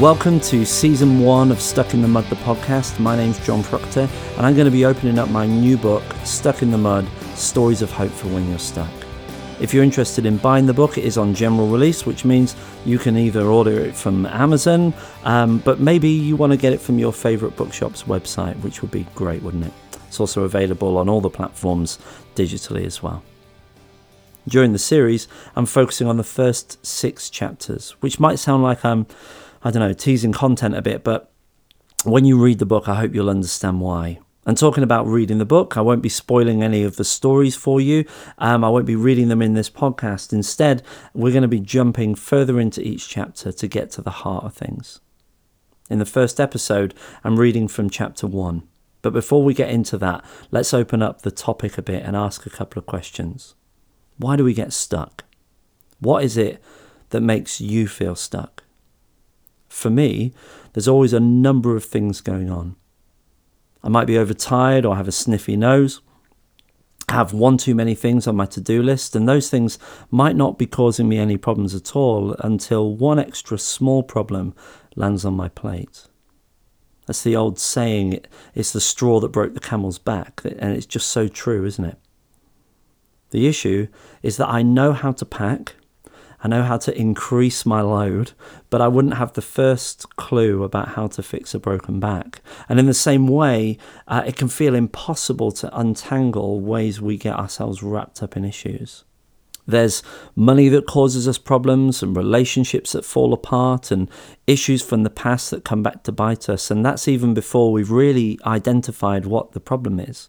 Welcome to season one of Stuck in the Mud, the podcast. My name's John Proctor, and I'm going to be opening up my new book, Stuck in the Mud Stories of Hope for When You're Stuck. If you're interested in buying the book, it is on general release, which means you can either order it from Amazon, um, but maybe you want to get it from your favorite bookshop's website, which would be great, wouldn't it? It's also available on all the platforms digitally as well. During the series, I'm focusing on the first six chapters, which might sound like I'm I don't know, teasing content a bit, but when you read the book, I hope you'll understand why. And talking about reading the book, I won't be spoiling any of the stories for you. Um, I won't be reading them in this podcast. Instead, we're going to be jumping further into each chapter to get to the heart of things. In the first episode, I'm reading from chapter one. But before we get into that, let's open up the topic a bit and ask a couple of questions. Why do we get stuck? What is it that makes you feel stuck? For me, there's always a number of things going on. I might be overtired or have a sniffy nose, have one too many things on my to do list, and those things might not be causing me any problems at all until one extra small problem lands on my plate. That's the old saying, it's the straw that broke the camel's back, and it's just so true, isn't it? The issue is that I know how to pack, I know how to increase my load, but I wouldn't have the first clue about how to fix a broken back. And in the same way, uh, it can feel impossible to untangle ways we get ourselves wrapped up in issues. There's money that causes us problems, and relationships that fall apart, and issues from the past that come back to bite us. And that's even before we've really identified what the problem is.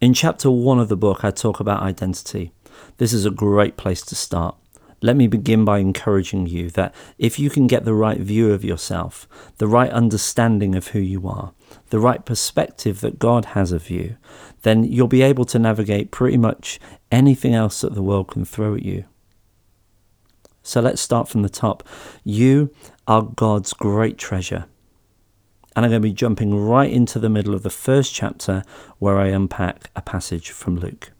In chapter one of the book, I talk about identity. This is a great place to start. Let me begin by encouraging you that if you can get the right view of yourself, the right understanding of who you are, the right perspective that God has of you, then you'll be able to navigate pretty much anything else that the world can throw at you. So let's start from the top. You are God's great treasure. And I'm going to be jumping right into the middle of the first chapter where I unpack a passage from Luke.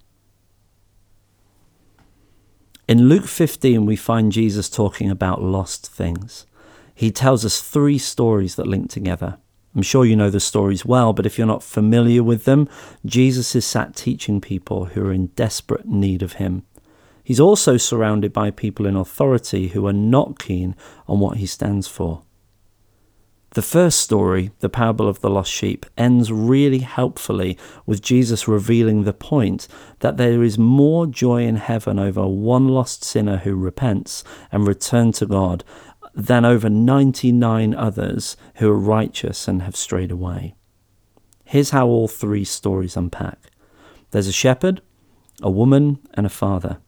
In Luke 15, we find Jesus talking about lost things. He tells us three stories that link together. I'm sure you know the stories well, but if you're not familiar with them, Jesus is sat teaching people who are in desperate need of him. He's also surrounded by people in authority who are not keen on what he stands for. The first story, the parable of the lost sheep, ends really helpfully with Jesus revealing the point that there is more joy in heaven over one lost sinner who repents and returns to God than over 99 others who are righteous and have strayed away. Here's how all three stories unpack there's a shepherd, a woman, and a father.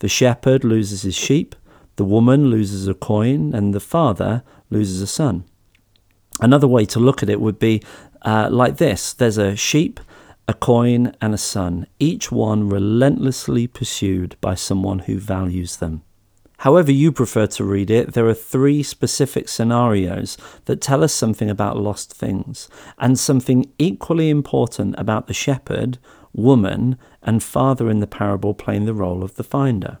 The shepherd loses his sheep, the woman loses a coin, and the father loses a son. Another way to look at it would be uh, like this there's a sheep, a coin, and a son, each one relentlessly pursued by someone who values them. However, you prefer to read it, there are three specific scenarios that tell us something about lost things, and something equally important about the shepherd, woman, and father in the parable playing the role of the finder.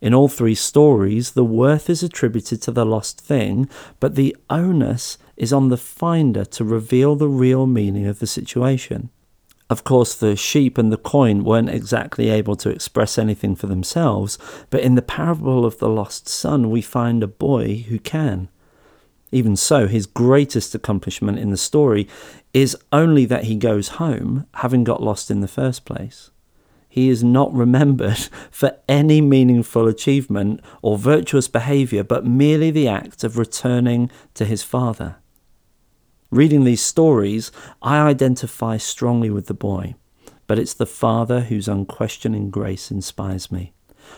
In all three stories, the worth is attributed to the lost thing, but the onus is on the finder to reveal the real meaning of the situation. Of course, the sheep and the coin weren't exactly able to express anything for themselves, but in the parable of the lost son, we find a boy who can. Even so, his greatest accomplishment in the story is only that he goes home, having got lost in the first place he is not remembered for any meaningful achievement or virtuous behavior, but merely the act of returning to his father. Reading these stories, I identify strongly with the boy, but it's the father whose unquestioning grace inspires me,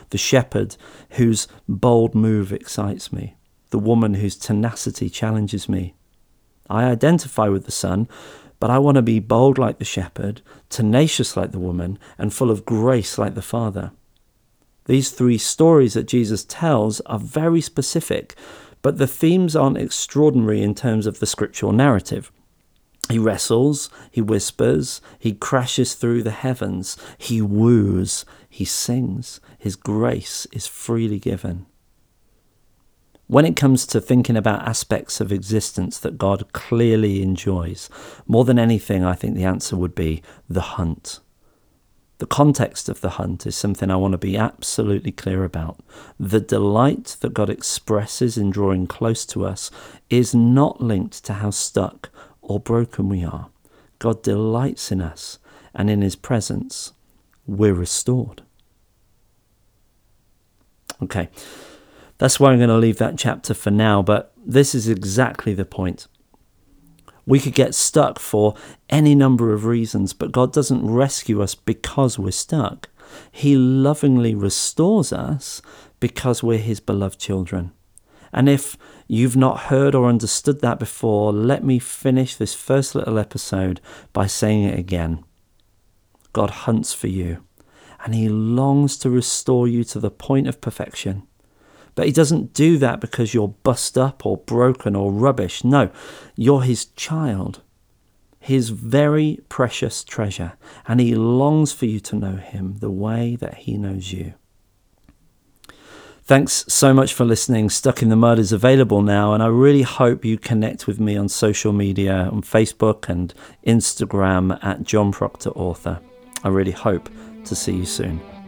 the shepherd whose bold move excites me, the woman whose tenacity challenges me. I identify with the son but I want to be bold like the shepherd, tenacious like the woman, and full of grace like the father. These three stories that Jesus tells are very specific, but the themes aren't extraordinary in terms of the scriptural narrative. He wrestles, he whispers, he crashes through the heavens, he woos, he sings. His grace is freely given. When it comes to thinking about aspects of existence that God clearly enjoys, more than anything, I think the answer would be the hunt. The context of the hunt is something I want to be absolutely clear about. The delight that God expresses in drawing close to us is not linked to how stuck or broken we are. God delights in us, and in His presence, we're restored. Okay. That's where I'm going to leave that chapter for now, but this is exactly the point. We could get stuck for any number of reasons, but God doesn't rescue us because we're stuck. He lovingly restores us because we're His beloved children. And if you've not heard or understood that before, let me finish this first little episode by saying it again. God hunts for you, and He longs to restore you to the point of perfection. But he doesn't do that because you're bust up or broken or rubbish. No, you're his child, his very precious treasure, and he longs for you to know him the way that he knows you. Thanks so much for listening. Stuck in the Mud is available now, and I really hope you connect with me on social media on Facebook and Instagram at John Proctor Author. I really hope to see you soon.